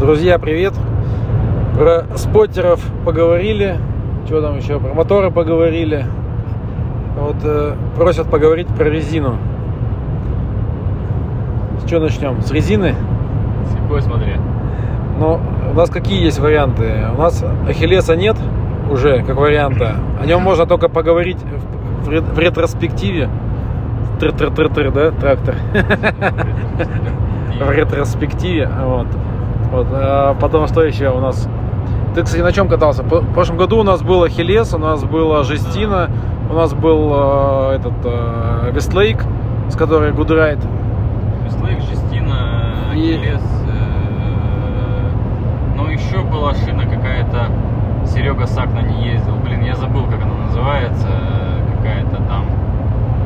Друзья, привет! Про споттеров поговорили. Что там еще? Про моторы поговорили. Вот э, просят поговорить про резину. С чего начнем? С резины? С какой смотри? Ну, у нас какие есть варианты? У нас Ахиллеса нет уже, как варианта. О нем можно только поговорить в, в, в ретроспективе. Тр-тр-тр-тр, да, трактор. В ретроспективе. Вот. Вот. А потом что еще у нас? Ты, кстати, на чем катался? В прошлом году у нас был Achilles, у нас была Zestino, у нас был э, этот э, Westlake, который Goodride. Westlake, Zestino, Achilles. Э, но еще была шина какая-то. Серега Сак на ней ездил. Блин, я забыл, как она называется. Какая-то там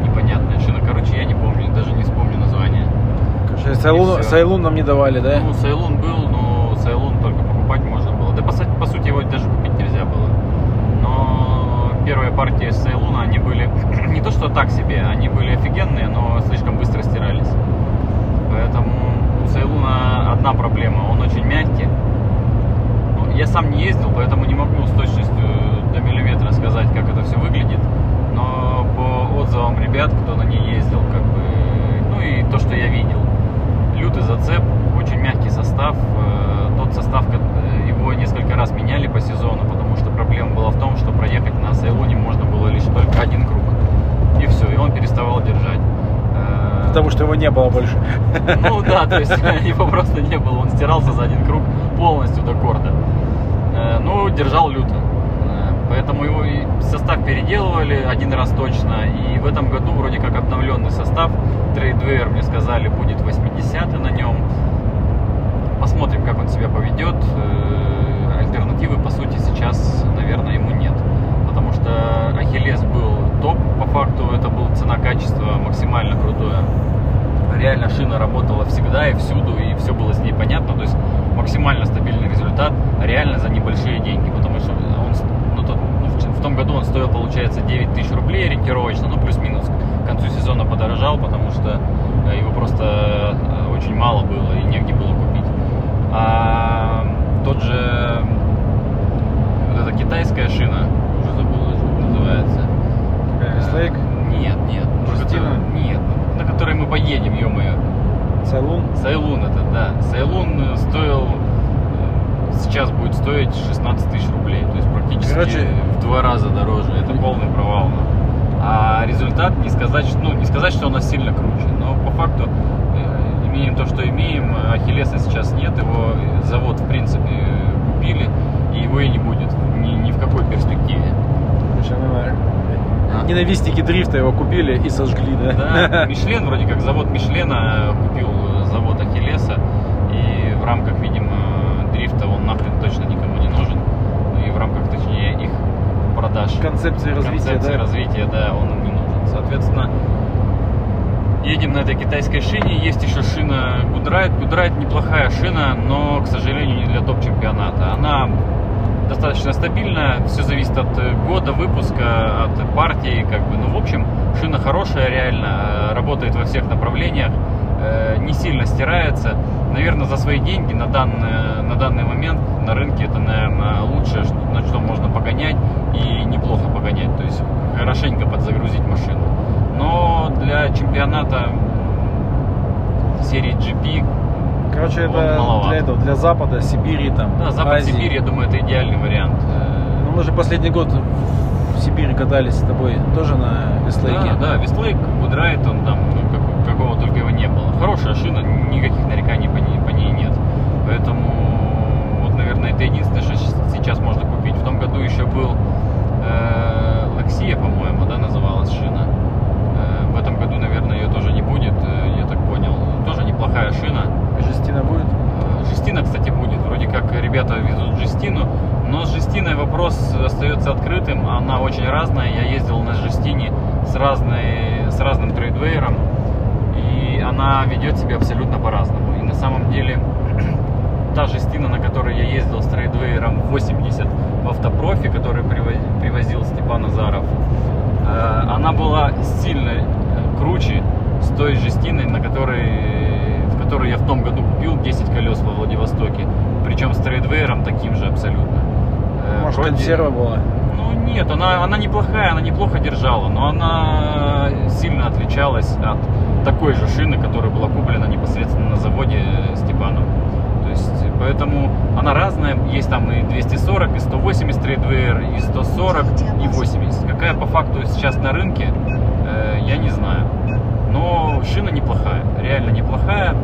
непонятная шина. Короче, я не помню, даже не вспомню название. Сайлун, Сайлун нам не давали, да? Ну, Сайлун был, но Сайлун только покупать можно было. Да, по, по сути, его даже купить нельзя было. Но первая партия Сайлуна, они были не то что так себе, они были офигенные, но слишком быстро стирались. Поэтому у Сайлуна одна проблема, он очень мягкий. Ну, я сам не ездил, поэтому не могу с точностью до миллиметра сказать, как это все выглядит. Но по отзывам ребят, кто на ней ездил, как бы, ну и то, что я видел, лютый зацеп, очень мягкий состав. Тот состав, его несколько раз меняли по сезону, потому что проблема была в том, что проехать на Сайлоне можно было лишь только один круг. И все, и он переставал держать. Потому что его не было больше. Ну да, то есть его просто не было. Он стирался за один круг полностью до корда. Ну, держал люто. Поэтому его состав переделывали один раз точно. И в этом году вроде как обновленный состав. Трейдвейер, мне сказали, будет 80 на нем. Посмотрим, как он себя поведет. Альтернативы, по сути, сейчас, наверное, ему нет. Потому что Ахиллес был топ, по факту это был цена-качество максимально крутое. Реально шина работала всегда и всюду, и все было с ней понятно. То есть максимально стабильный результат, реально за небольшие деньги. Потому что он, ну, тот, ну, в, в том году он стоил, получается, 9 тысяч рублей ориентировочно, ну плюс-минус. К концу сезона подорожал, потому что его просто очень мало было и негде было купить. А тот же вот эта китайская шина, уже забыл, как называется. Вестлейк? Нет, нет. Жестина? Нет, на которой мы поедем, ё-моё. Сайлун? Сайлун это, да. Сайлун стоил, сейчас будет стоить 16 тысяч рублей. То есть практически Короче... в два раза дороже. Это полный провал. А результат, не сказать, ну, не сказать, что он сильно круче. Но по факту э, имеем то, что имеем. Ахиллеса сейчас нет. Его завод, в принципе, купили. И его и не будет. Ни, ни в какой перспективе. А? Ненавистники дрифта его купили и сожгли, да? Да, Мишлен, вроде как завод Мишлена купил завод Achilles а, и в рамках, видимо, дрифта он нахрен точно никому не нужен, и в рамках, точнее, их продаж. Концепции развития, концепции да? развития, да, он им не нужен. Соответственно, едем на этой китайской шине, есть еще шина Goodride. Goodride неплохая шина, но, к сожалению, не для топ-чемпионата. Она достаточно стабильная, все зависит от года выпуска, от партии, как бы, ну, в общем, шина хорошая реально, работает во всех направлениях, не сильно стирается. Наверное, за свои деньги на данный, на данный момент на рынке это, наверное, лучшее, на что можно погонять и неплохо погонять, то есть хорошенько подзагрузить машину. Но для чемпионата серии GP Короче, это для, этого, для Запада, Сибири, там, Да, Запад Азии. Сибирь, я думаю, это идеальный вариант. Ну, мы же последний год в Сибири катались с тобой, тоже на Westlake е. Да, да, Westlake, Goodride, он там, ну, как, какого только его не было. Хорошая шина, никаких нареканий по ней, по ней нет. Поэтому, вот, наверное, это единственное, что сейчас можно купить. В том году еще был э, Лексия, по-моему, да, называлась шина. Э, в этом году, наверное, ее тоже не будет, э, я так понял. Тоже неплохая шина. Жестина будет? Жестина, кстати, будет. Вроде как ребята везут жестину, но с жестиной вопрос остается открытым. Она очень разная. Я ездил на жестине с, разной, с разным трейдвейером, и она ведет себя абсолютно по-разному. И на самом деле та жестина, на которой я ездил с трейдвейером 80 в автопрофи, который привозил Степан Назаров, она была сильно круче с той жестиной, на которой, в которой я в том году купил 10 колес во Владивостоке. При причем с трейдвейером таким же абсолютно. Э, Может, вроде- консерва была? Нет, она, она неплохая, она неплохо держала, но она сильно отличалась от такой же шины, которая была куплена непосредственно на заводе Степанов. То есть, поэтому она разная, есть там и 240, и 180 трейдвейер, и 140, и 80. Какая по факту сейчас на рынке, э, я не знаю. Но шина неплохая, реально неплохая.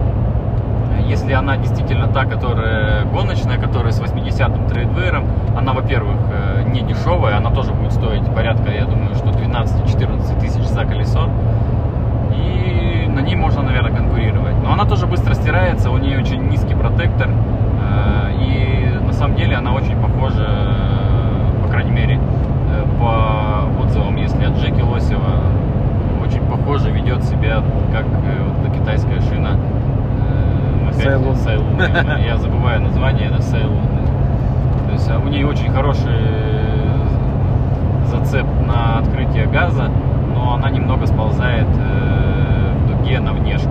Если она действительно та, которая гоночная, которая с 80-м трейдвейером, она, во-первых, э, не дешевая, она тоже будет стоить порядка, я думаю, что 12-14 тысяч за колесо. И на ней можно, наверное, конкурировать. Но она тоже быстро стирается, у нее очень низкий протектор. э, И на самом деле она очень похожа, по крайней мере, э, по отзывам, если от Джеки Лосева, очень похоже ведет себя, как вот китайская шина. Э, опять Сайлун. Сайлун. Я забываю название, это Сайлун. То есть а у нее очень хороший зацеп на открытие газа, но она немного сползает э, в дуге на внешку.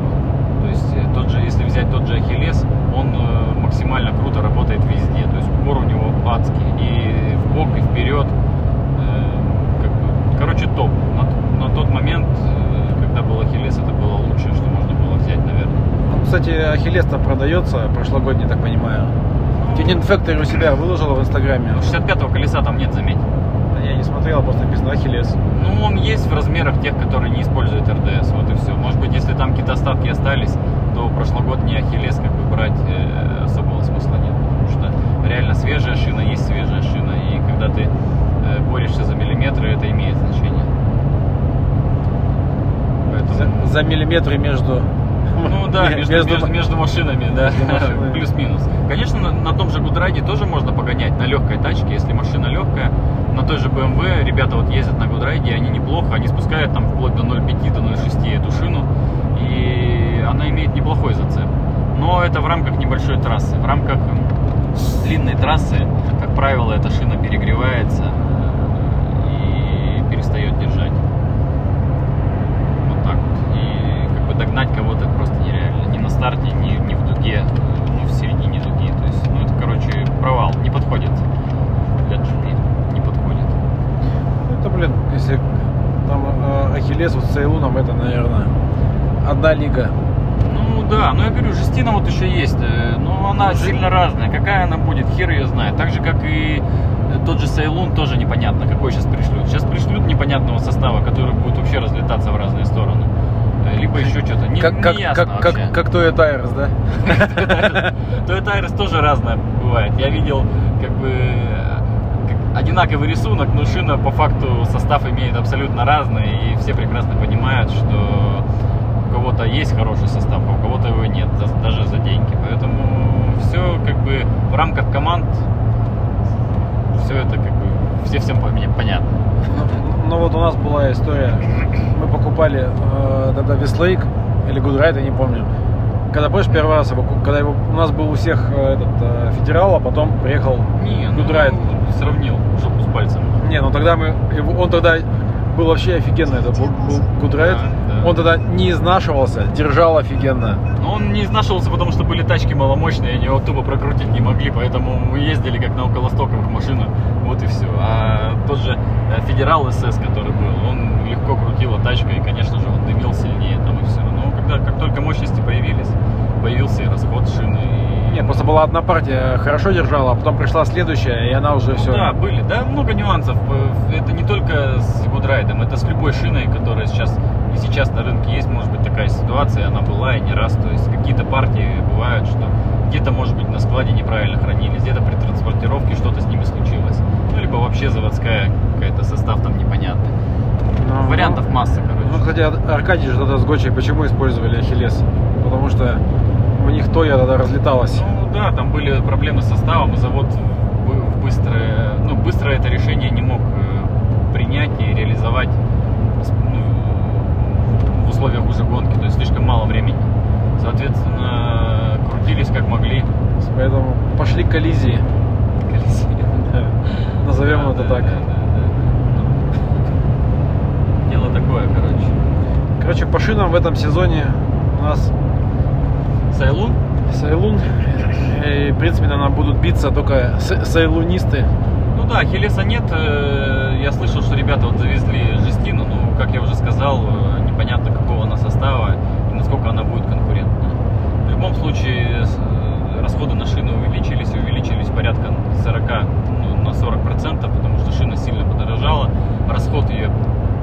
То есть э, тот же, если взять тот же Ахиллес, он э, максимально круто работает везде. То есть упор у него адский. И в бок, и вперед. Э, короче, топ. На, на тот момент, э, когда был Ахиллес, это было лучшее, что можно было взять, наверное. Кстати, Ахиллес там продается, прошлогодний, так понимаю. Тинин Factory у себя выложила в Инстаграме. 65-го колеса там нет, заметь. Я не смотрел, просто написано Ахиллес. Ну, он есть в размерах тех, которые не используют РДС, вот и все. Может быть, если там какие-то остатки остались, то прошлогодний Achilles как бы брать э, особого смысла нет. Потому что реально свежая шина есть свежая шина. И когда ты э, борешься за миллиметры, это имеет значение. Поэтому... За, за миллиметры между... Ну да, между, между, между машинами, да, плюс-минус. Конечно, на, на том же Goodride е тоже можно погонять на легкой тачке, если машина легкая. На той же BMW ребята вот ездят на Goodride е, они неплохо, они спускают там вплоть до 0,5, до 0,6 эту шину, и она имеет неплохой зацеп. Но это в рамках небольшой трассы. В рамках длинной трассы, как правило, эта шина перегревается и перестает держать. Вот так вот. И как бы догнать кого-то просто нереально. Ни на старте, ни, ни в дуге, ну, в середине дуги. То есть, ну, это, короче, провал. Не подходит для GP. Не подходит. Ну, Это, блин, если там э, Ахиллес вот с Цейлуном, это, наверное, одна лига. Ну да, но я говорю, Жестина вот еще есть, э, но она сильно разная. Какая она будет, хер ее знает. Так же, как и э, тот же Сейлун, тоже непонятно, какой сейчас пришлют. Сейчас пришлют непонятного состава, который будет вообще разлетаться в разные стороны. Либо еще что-то. Не, Как, как, не ясно как, вообще. как, как Toyota Tires, да? Toyota Iris тоже разная бывает. Я видел как бы как одинаковый рисунок, но шина по факту состав имеет абсолютно разный, и все прекрасно понимают, что у кого-то есть хороший состав, а у кого-то его нет, даже за деньги. Поэтому все как бы в рамках команд все это как бы все всем пон- понятно. Ну, ну вот у нас была история. Мы покупали э, тогда Веслейк или Гудрайт, я не помню. Когда, помнишь, первый раз, его когда его, у нас был у всех э, этот э, Federal, а потом приехал Не, ну Goodride. сравнил жопу с пальцем. Не, ну тогда мы, его- он тогда был вообще офигенно, это был, был Goodride. Да, да. Он тогда не изнашивался, держал офигенно. Но он не изнашивался, потому что были тачки маломощные, они его тупо прокрутить не могли, поэтому мы ездили как на околостоковых машинах, вот и все. А тот же э, Federal SS, который был, он легко крутила тачка и, конечно же, он дымил сильнее там и все. Но когда, как только мощности появились, появился и расход шины. И... Нет, просто была одна партия хорошо держала, а потом пришла следующая, и она уже Ну все. Да, были, да, много нюансов. Э, Это не только с Гудрайдом, это с любой шиной, которая сейчас и сейчас на рынке есть, может быть такая ситуация, она была и не раз. То есть какие-то партии бывают, что где-то, может быть, на складе неправильно хранились, где-то при транспортировке что-то с ними случилось. Ну, либо вообще заводская какая-то состав там непонятный. Ну, Вариантов ну, масса, короче. Ну, кстати, Ар- Аркадий же тогда с Гочей почему использовали Ахиллес? Потому что у них Тоя тогда разлеталась. Ну да, там были проблемы с составом, и завод бы- в быстрое, ну, быстро это решение не мог э, принять и реализовать ну, в условиях уже гонки, то есть слишком мало времени. Соответственно, крутились как могли. Поэтому пошли коллизии. Да. Назовем Да, это да, так. да, да, да. Дело такое, короче. Короче, по шинам в этом сезоне у нас Сайлун? Сайлун и в принципе, наверное, будут биться только с- сейлунисты. Ну да, Хелеса нет. э, Я слышал, что ребята вот завезли Жестину, ну, как я уже сказал, э, непонятно какого она состава и насколько она будет конкурентна. Любом случае, э, расходы на шины увеличились, увеличились порядка 40, ну, на 40 процентов, потому что шина сильно подорожала, расход ее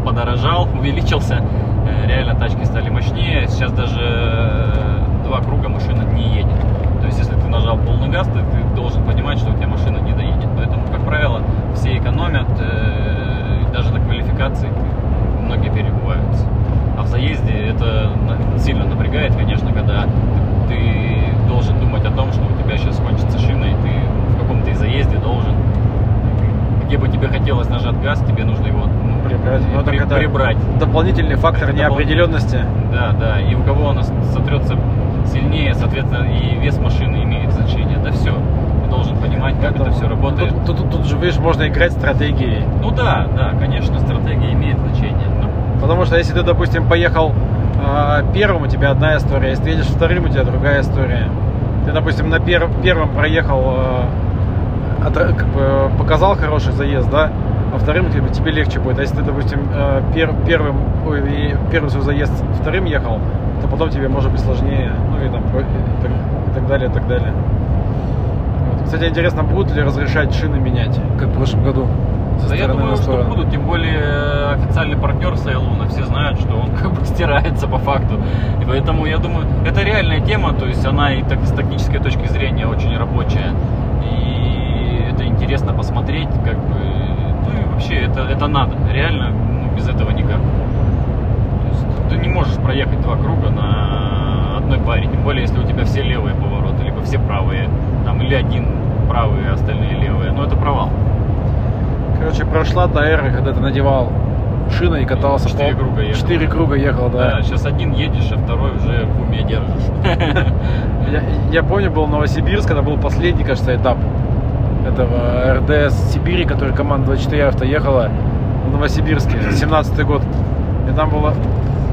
подорожал, увеличился, Э, реально тачки стали мощнее, сейчас даже э, два круга машина не едет. То есть, если ты нажал полный газ, то ты должен понимать, что у тебя машина не доедет. Поэтому, как правило, все экономят, э, и даже на квалификации многие перебываются. А в заезде это на- сильно напрягает, конечно, когда ты, ты должен думать о том, что у тебя сейчас кончится шина, и ты в каком-то из заезде должен, где бы тебе хотелось нажать газ, тебе нужно его ну, Прибрать. Ну, так при- это прибрать. Дополнительный фактор Это неопределенности. Да, да. И у кого она сотрется сильнее, соответственно, и вес машины имеет значение. Да все. Ты должен понимать, как это Поэтому все работает. Тут, тут- тут же, видишь, можно играть стратегией. Ну да, да, конечно, стратегия имеет значение. Ну, Потому что если ты, допустим, поехал э, первым, у тебя одна история, если ты едешь вторым, у тебя другая история. Ты, допустим, на пер- первом проехал, э, как бы показал хороший заезд, да, а вторым тебе, тебе легче будет. А если ты, допустим, э, пер- первым, ой, первый свой заезд вторым ехал, то потом тебе может быть сложнее, ну и там и так, и так далее, и так далее. Вот. Кстати, интересно, будут ли разрешать шины менять, как в прошлом году? Со да я стороны думаю, на что сторону? будут, тем более э, официальный партнер Сейлуна, все знают, что он как бы стирается по факту. И поэтому я думаю, это реальная тема, то есть она и так, с тактической точки зрения очень рабочая. И это интересно посмотреть, как бы, ну и вообще это, это надо, реально, ну, без этого никак. То есть ты не можешь проехать два круга на одной паре, тем более если у тебя все левые повороты, либо все правые, там, или один правый, остальные левые. Ну это провал. Короче, прошла та эра, когда ты надевал шины и катался. Четыре по- круга ехал. Четыре круга ехал, да. Да, сейчас один едешь, а второй уже в уме держишь. Я, я помню, был Новосибирск, когда был последний, кажется, этап этого РДС Сибири, который команда 24 авто ехала в Новосибирске, 17 год. И там был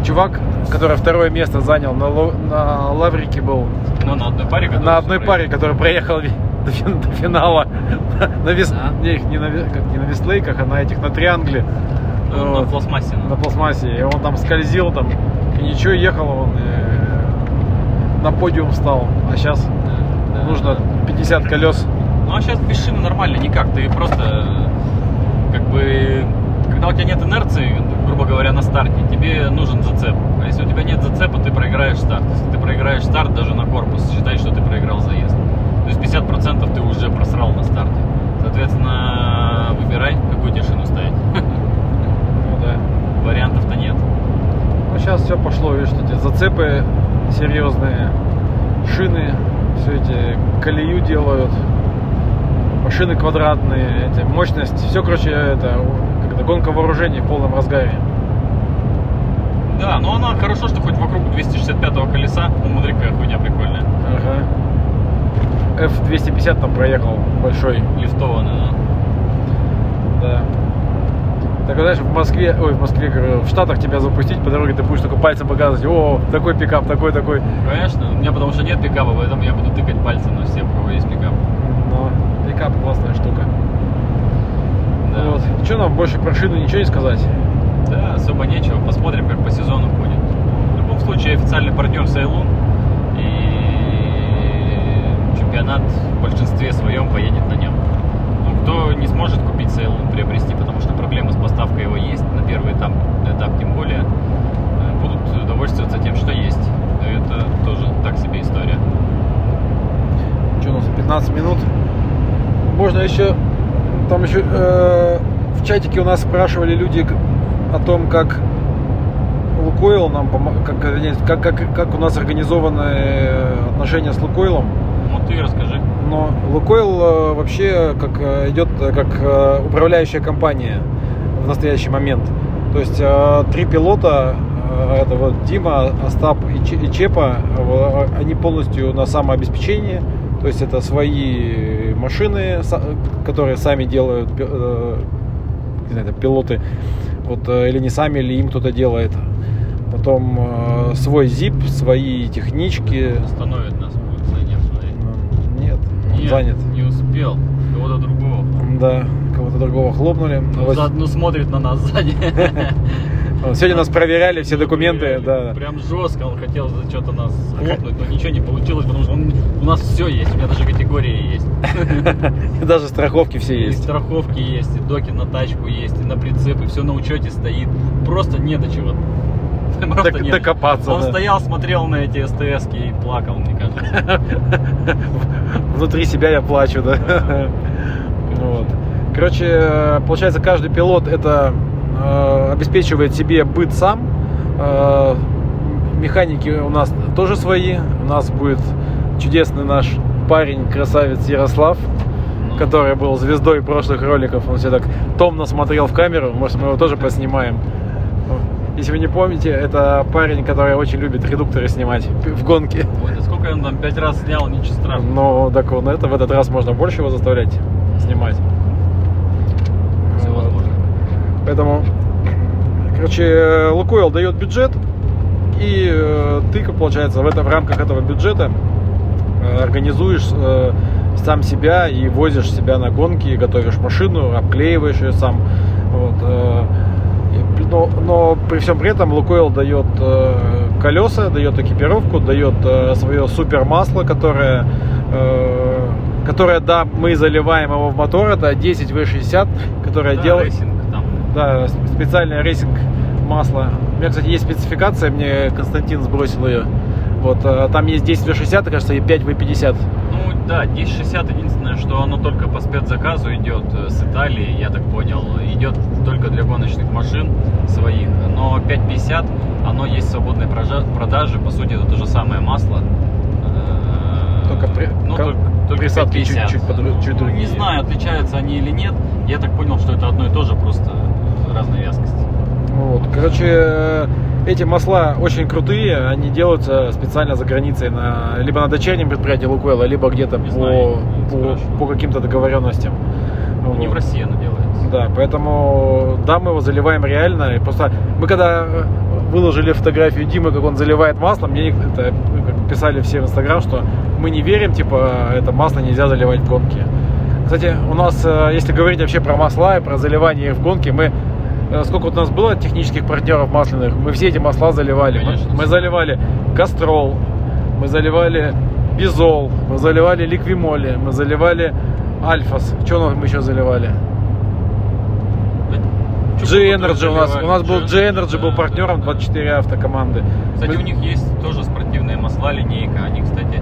чувак, который второе место занял, на, ло- на Лаврике был, Ну, на одной паре. на одной паре, который проехал до, фин- до финала. На вес... Да. Не, не на, как, не на веслейках, а на этих, на триангле. Ну, на Вот. пластмассе. ну. на пластмассе. И он там скользил, там, и ничего, ехал он, и на подиум встал. А сейчас да, нужно да. 50 колес. Ну, а сейчас без шины нормально никак. Ты просто, как бы, когда у тебя нет инерции, грубо говоря, на старте, тебе нужен зацеп. А если у тебя нет зацепа, ты проиграешь старт. Если ты проиграешь старт даже на корпус, считай, что ты проиграл заезд. То есть 50% ты уже просрал на старте. Соответственно, выбирай, какую тебе шину ставить. Ну да. Вариантов-то нет. Ну сейчас все пошло, видишь, эти зацепы серьезные, шины, все эти колею делают, машины квадратные, эти, мощность, все, короче, это, это гонка вооружений в полном разгаре. Да, но она хорошо, что хоть вокруг 265-го колеса. У Мудрика хуйня прикольная. Ага. F250 там проехал большой. Лифтованная, да. Да. Так вот, знаешь, в Москве, ой, в Москве, говорю, в Штатах тебя запустить по дороге, ты будешь только пальцем показывать, о, такой пикап, такой, такой. Конечно, у меня потому что нет пикапа, поэтому я буду тыкать пальцем на всех, у кого есть пикап. Но пикап классная штука. Да. Вот. Что нам больше про шину ничего не сказать? Да, особо нечего, посмотрим, как по сезону будет. В любом случае, официальный партнер Сайлун и чемпионат в большинстве своем поедет на нем. Ну, кто не сможет купить Сайлун, приобрести, потому что проблемы с поставкой его есть, на первый этап, этап тем более, э, будут довольствоваться тем, что есть. Это тоже так себе история. Что у нас, 15 минут? Можно еще, э, в чатике у нас спрашивали люди о том, как Лукойл нам как, вернее, как, как, как у нас организованы отношения с Лукойлом. Ну, ты расскажи. Но Лукойл э, вообще как э, идет э, как управляющая компания в настоящий момент. То есть три пилота, это вот Дима, Остап и Че- и Чепа, они полностью на самообеспечении. То есть это свои машины, которые сами делают э, не знаю, это пилоты. Вот, э, или не сами, или им кто-то делает. Потом э, свой ZIP, свои технички. Остановит нас, будет зайдем смотреть. Нет. занят. Не успел. Кого-то другого. Да, кого-то другого хлопнули. Ну, Вот заодно смотрит на нас сзади. Сегодня нас проверяли, все документы, да. Прям жестко он хотел за что-то нас хлопнуть, но ничего не получилось, потому что он- у нас все есть, у меня даже категории есть. И даже страховки все И есть. страховки есть, и доки на тачку есть, и на прицеп, и все на учете стоит. Просто не до чего. Просто Док- не до- докопаться, Он да. стоял, смотрел на эти СТС и плакал, мне кажется. Внутри себя я плачу, да. Вот. Короче, э, получается, каждый пилот это э, обеспечивает себе быт сам. Э, механики у нас тоже свои. У нас будет чудесный наш парень, красавец Ярослав, Ну, который был звездой прошлых роликов. Он все так томно смотрел в камеру. Может, мы его тоже поснимаем. Если вы не помните, это парень, который очень любит редукторы снимать в гонке. Ой, да сколько он там пять раз снял, ничего страшного. Но так он это в этот раз можно больше его заставлять снимать. Поэтому, короче, Лукойл дает бюджет, и э, ты, как получается, в, это, в рамках этого бюджета э, организуешь э, сам себя и возишь себя на гонки, готовишь машину, обклеиваешь ее сам. Вот, э, но, но при всем при этом Лукойл дает э, колеса, дает экипировку, дает э, свое супер масло, которое, э, которое, да, мы заливаем его в мотор, это 10 V60, которое Да, делает... Да, специальное racing масло. У меня, кстати, есть спецификация, мне Константин сбросил ее. Вот, э, там есть 10W60, кажется, и 5W50. Ну да, 1060 единственное, что оно только по спецзаказу идет э, с Италии, я так понял, идет только для гоночных машин своих. Но 550, оно есть в свободной продаже, по сути это то же самое масло. Э, Только при- ну, только, только присадки 550. чуть- чуть Ну, другие. Не знаю, отличаются они или нет. Я так понял, что это одно и то же, просто разной вязкости. Вот. Короче, э, эти масла очень крутые, они делаются специально за границей, на, либо на дочернем предприятии Лукойла, либо где-то по, знаю, по, по каким-то договоренностям. Не в Вот. России оно делается. Да, поэтому да, мы его заливаем реально. И просто мы когда э, выложили фотографию Димы, как он заливает масло, мне это ну, писали все в Инстаграм, что мы не верим, типа, это масло нельзя заливать в гонке. Кстати, у нас, э, если говорить вообще про масла и про заливание их в гонке, мы сколько вот у нас было технических партнеров масляных, мы все эти масла заливали. Мы- Конечно. Мы, заливали Кастрол, мы заливали Бизол, мы заливали Ликвимоли, мы заливали Альфас. Что мы еще заливали? G-Energy у нас, у нас был G-Energy был партнером да, да. 24 автокоманды. Кстати, Мы- у них есть тоже спортивные масла, линейка. Они, кстати,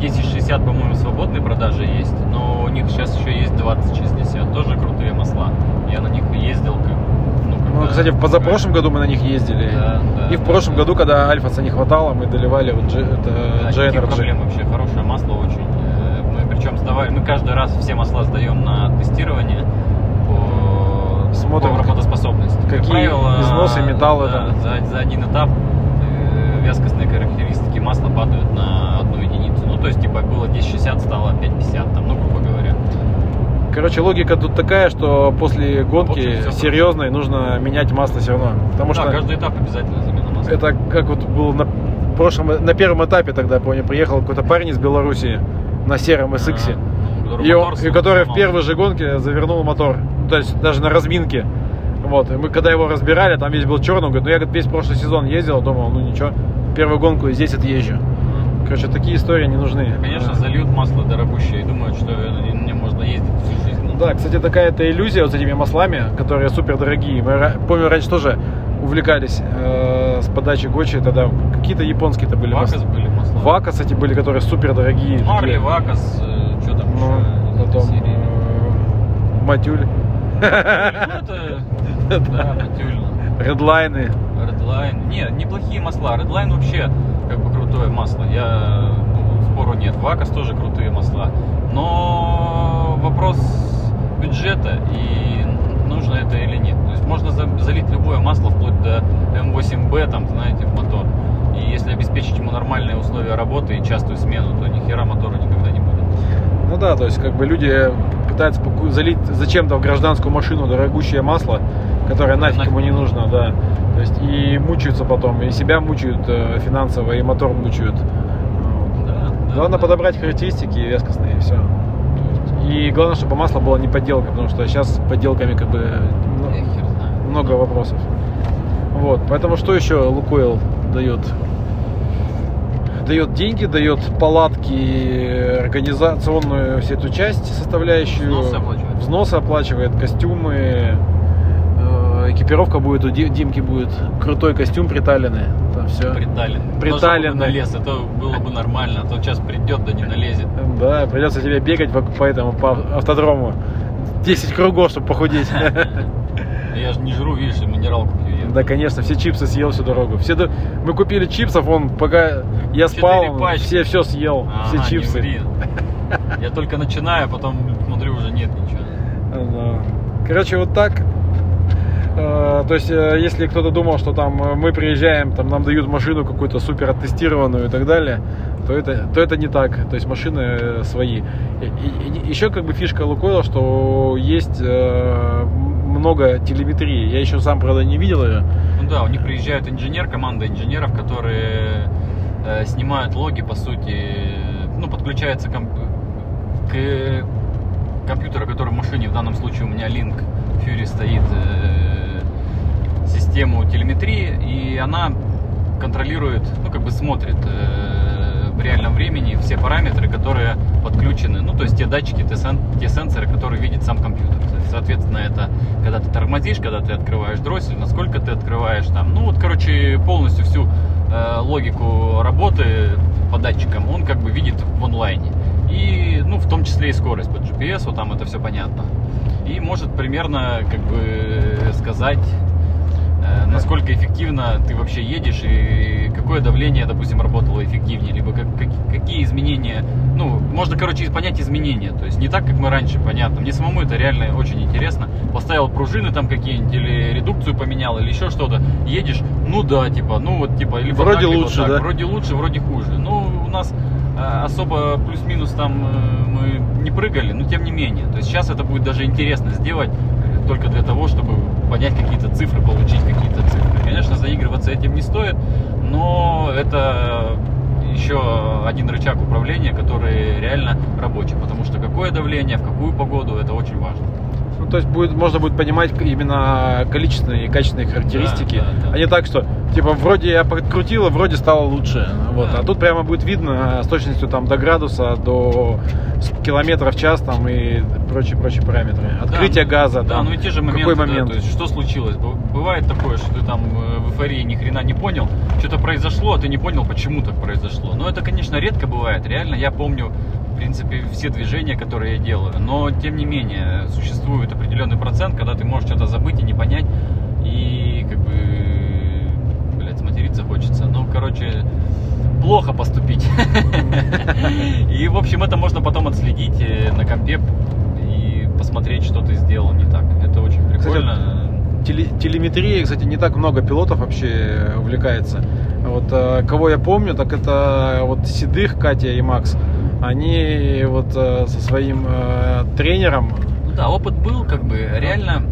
1060, по-моему, свободной продаже есть, но у них сейчас еще есть 2060. Тоже крутые масла. Я на них ездил. Как, ну, когда- кстати, в позапрошлом году мы на них ездили. Да, да, И в прошлом году, когда Альфаса не хватало, мы доливали вот G, Да, проблем вообще. Хорошее масло очень. Э, Мы причем сдавали, мы каждый раз все масла сдаем на тестирование по, Смотрим, по работоспособности. Как какие износы, металлы да, там. За, за один этап э, вязкостные характеристики масла падают на одну единицу. Ну, то есть, типа, было 1060, стало 550, там, ну, грубо говоря. Короче, логика тут такая, что после гонки серьезной нужно менять масло все равно. Потому да, что каждый этап обязательно замена масла. это как вот был на прошлом, на первом этапе тогда, помню, приехал какой-то парень из Беларуси на сером SX. А, который И, он- и который в первой же гонке завернул мотор. Ну, То есть даже на разминке. Вот. И мы когда его разбирали, там весь был черный, он говорит, ну я говорит, весь прошлый сезон ездил, думал, ну ничего, первую гонку и здесь отъезжу. Короче, такие истории не нужны. Конечно, зальют масло дорогущее и думают, что нем можно ездить всю жизнь. Ну, Да, кстати, такая-то иллюзия вот с этими маслами, которые супер дорогие. Мы, помню, раньше тоже увлекались э, с подачи Гочи, тогда какие-то японские-то были Вакас масла. были масла. Вакас эти были, которые супер дорогие. Марли, Вакас, что там Ну, еще потом э, Матюль, Ну, это, да, натюльно. Редлайны. Redline. Не, неплохие масла. Redline вообще как бы крутое масло. Я ну, спору нет. Вакас тоже крутые масла. Но вопрос бюджета и нужно это или нет. То есть можно за- залить любое масло вплоть до М8Б, там, знаете, в мотор. И если обеспечить ему нормальные условия работы и частую смену, то ни хера мотора никогда не будет. Ну да, то есть как бы люди пытаются залить зачем-то в гражданскую машину дорогущее масло, которое нафиг ему не нужно, да. То есть и мучаются потом, и себя мучают э, финансово, и мотор мучают. Да, Главное да. подобрать характеристики вескостные, и все. И главное, чтобы масло было не подделка, потому что сейчас подделками как бы много вопросов. Вот, поэтому что еще Лукойл дает? Дает деньги, дает палатки, организационную всю эту часть, составляющую. Взносы оплачивает. Взносы оплачивает, костюмы, экипировка будет, у Ди- Димки будет крутой костюм приталенный. Там все. Притален. Притален. на лес, это было бы нормально, а то сейчас придет, да не налезет. Да, придется тебе бегать по, по этому, по автодрому. 10 кругов, чтобы похудеть. Я же не жру, видишь, и минералку пью. я. Да, конечно, все чипсы съел всю дорогу. Все, до- мы купили чипсов, он пока я спал, он пачки. все все съел, все чипсы. Я только начинаю, а потом смотрю, уже нет ничего. Да. Короче, вот так. Э, То есть, э, если кто-то думал, что там э, мы приезжаем, там нам дают машину какую-то супер оттестированную и так далее, то это, то это не так. То есть машины свои. И, и- еще как бы фишка Лукойла, что есть много телеметрии. Я еще сам, правда, не видел ее. Ну да, у них приезжает инженер, команда инженеров, которые э, снимают логи, по сути, ну, подключается комп- к компьютеру, который в машине, в данном случае у меня Link Fury стоит, систему телеметрии, и она контролирует, ну, как бы смотрит э, в реальном времени все параметры, которые подключены, ну, то есть те датчики, те, сен- те сенсоры, которые видит сам компьютер. Соответственно, это когда ты тормозишь, когда ты открываешь дроссель, насколько ты открываешь там. Ну, вот, короче, полностью всю э, логику работы по датчикам он как бы видит в онлайне. И, ну, в том числе и скорость по GPS, вот там это все понятно. И может примерно, как бы, сказать, э, насколько эффективно ты вообще едешь и какое давление, допустим, работало эффективнее, либо как- как- какие изменения, ну, можно, короче, понять изменения, то есть не так, как мы раньше, понятно. Мне самому это реально очень интересно. Поставил пружины там какие-нибудь, или редукцию поменял, или еще что-то. Едешь, ну да, типа, ну вот, типа, либо Вроде так, либо лучше, так. да? Вроде лучше, вроде хуже. Ну, у нас э, особо плюс-минус там э, мы не прыгали, но тем не менее. То есть сейчас это будет даже интересно сделать э, только для того, чтобы понять какие-то цифры, получить какие-то цифры. Конечно, заигрываться этим не стоит, но это еще один рычаг управления, который реально рабочий, потому что какое давление, в какую погоду, это очень важно. Ну, то есть будет, можно будет понимать именно количественные и качественные характеристики, Да, да, да. а не так, что типа вроде я подкрутила, вроде стало лучше. Вот. Да. А тут прямо будет видно с точностью там до градуса, до километров в час там и прочие прочие параметры. Открытие Да, газа. Да, там, ну и те же какой моменты, да, момент. то есть что случилось? Бывает такое, что ты там э, в эйфории ни хрена не понял, что-то произошло, а ты не понял, почему так произошло. Но это, конечно, редко бывает. Реально, я помню, в принципе, все движения, которые я делаю. Но, тем не менее, существует определенный процент, когда ты можешь что-то забыть и не понять. И, как бы, блядь, сматериться хочется. Ну, короче, плохо поступить. И, в общем, это можно потом отследить э, на компе и посмотреть, что ты сделал не так. Это очень прикольно. Теле- телеметрией, кстати, не так много пилотов вообще увлекается. Вот э, кого я помню, так это вот Седых, Катя и Макс. Они вот э, со своим э, тренером Ну да, опыт был, как бы, реально,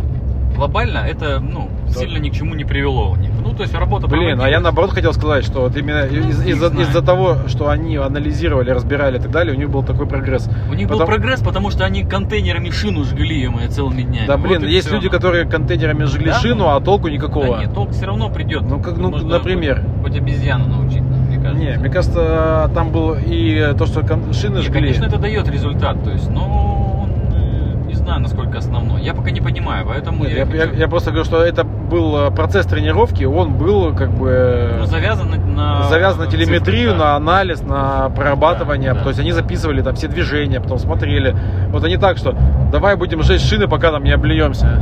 глобально это, ну, сильно ни к чему не привело. Ну, то есть работа Блин, а я наоборот хотел сказать, что вот именно Ну, из- не из-за того, что они анализировали, разбирали и так далее, у них был такой прогресс. У них был Потом- прогресс, потому что они контейнерами шину жгли мы целыми днями. Да, Вот блин, и есть всё. люди, которые контейнерами жгли Да, шину, ну, а толку никакого. Да нет, толк все равно придет. Ну, как, ну, Можно например. Хоть, хоть обезьяну научить, мне кажется. Не, мне кажется, там был и то, что шины Не, жгли. конечно, это дает результат, то есть, но он, э, не знаю, насколько основной. Я пока не понимаю, поэтому Нет, я, я, хочу- я- я просто говорю, что это был э, процесс тренировки, он был как бы ну, завязан на, завязан на телеметрию, цифры, да. на анализ, на прорабатывание. Да, да. То есть они записывали там все движения, потом смотрели. Вот они так, что давай будем жечь шины, пока там не облиемся.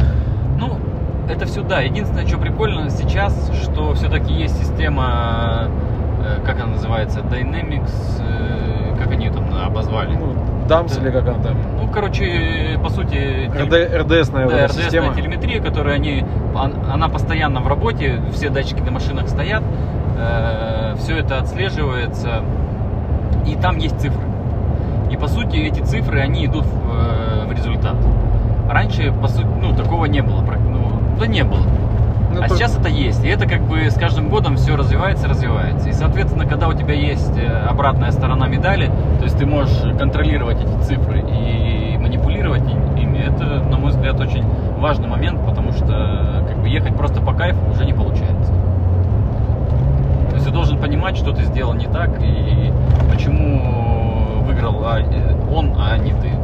Ну, это все да. Единственное, что прикольно сейчас, что все-таки есть система, как она называется, Dynamics, э, как они ее там обозвали. Ну, Дамс Да. или как она там. Ну, короче, по сути, РД, РДСная вот да, РДСная система. телеметрия, которая они, он- она постоянно в работе, все датчики на машинах стоят, все это отслеживается, и там есть цифры. И по сути эти цифры, они идут в, э, в результат. Раньше, по сути, ну, такого не было. Ну, да не было. Ну, а то... сейчас это есть. И это как бы с каждым годом все развивается, развивается. И, соответственно, когда у тебя есть э, обратная сторона медали, то есть ты можешь контролировать эти цифры и манипулировать ими, это, на мой взгляд, очень важный момент, потому что э, как бы ехать просто по кайфу уже не получается. То есть ты должен понимать, что ты сделал не так и почему выиграл а, э, он, а не ты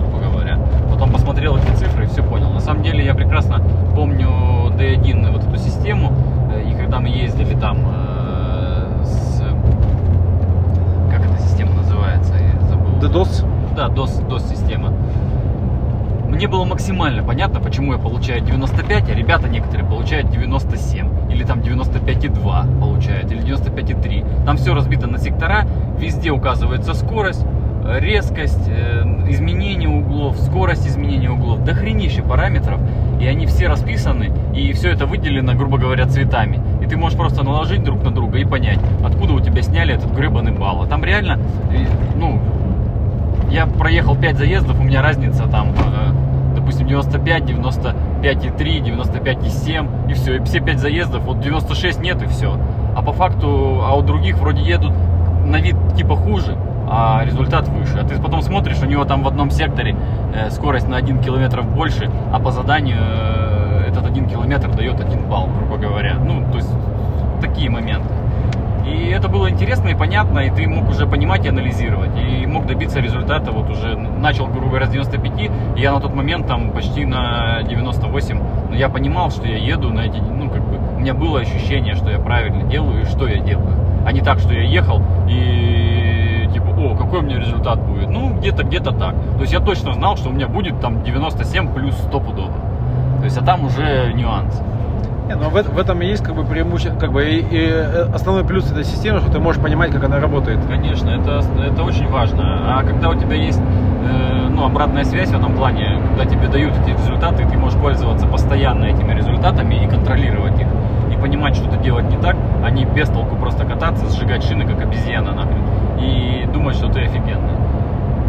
самом деле я прекрасно помню D1 вот эту систему, э, и когда мы ездили там э, с... Как эта система называется? Я забыл. DDoS? Да, DOS, DOS система. Мне было максимально понятно, почему я получаю 95, а ребята некоторые получают 97. Или там 95,2 получают, или 95,3. Там все разбито на сектора, везде указывается скорость, резкость, э, изменение углов, скорость изменения углов. До хренище параметров, и они все расписаны, и все это выделено, грубо говоря, цветами. И ты можешь просто наложить друг на друга и понять, откуда у тебя сняли этот гребаный балл. А там реально, ну, я проехал 5 заездов, у меня разница там, э, допустим, 95, 95,3, 95,7 и все. И все 5 заездов, вот 96 нет и все. А по факту, а у других вроде едут на вид типа хуже, а результат выше. А ты потом смотришь, у него там в одном секторе э, скорость на 1 километр больше, а по заданию э, этот 1 километр дает 1 балл, грубо говоря. Ну, то есть такие моменты. И это было интересно и понятно, и ты мог уже понимать и анализировать, и мог добиться результата, вот уже начал, грубо говоря, с 95, и я на тот момент там почти на 98, но я понимал, что я еду на эти, ну, как бы, у меня было ощущение, что я правильно делаю и что я делаю, а не так, что я ехал и, о, какой у меня результат будет, ну, где-то, где-то так, то есть я точно знал, что у меня будет там 97 плюс 100 пудов, то есть, а там уже нюанс. Не, ну в, в этом и есть как бы преимущество, как бы и, и основной плюс этой системы, что ты можешь понимать, как она работает. Конечно, это, это очень важно. А когда у тебя есть э, ну, обратная связь в этом плане, когда тебе дают эти результаты, ты можешь пользоваться постоянно этими результатами и контролировать их. И понимать, что-то делать не так, а не без толку просто кататься, сжигать шины, как обезьяна нахрен. И думать, что ты офигенный.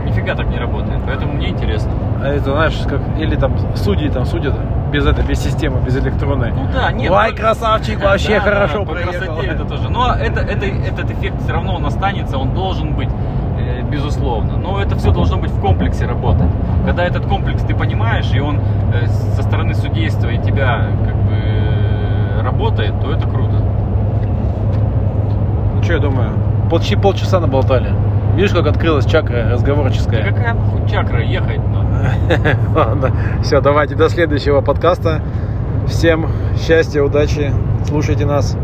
Нифига так не работает. Поэтому мне интересно. А это, знаешь, как или там судьи там судят без этой, без системы, без электронной. Ну да, нет. Ой, ну, красавчик, вообще да, хорошо да, по проехал. красоте это тоже. Но это, это, этот эффект все равно он останется, он должен быть, э, безусловно. Но это все должно быть в комплексе работать. Когда этот комплекс ты понимаешь, и он э, со стороны судейства и тебя как бы работает, то это круто. Ну что, я думаю, почти полчаса наболтали. Видишь, как открылась чакра Да разговорческая? какая похуй чакра ехать, но. Ладно, все, давайте до следующего подкаста. Всем счастья, удачи, слушайте нас.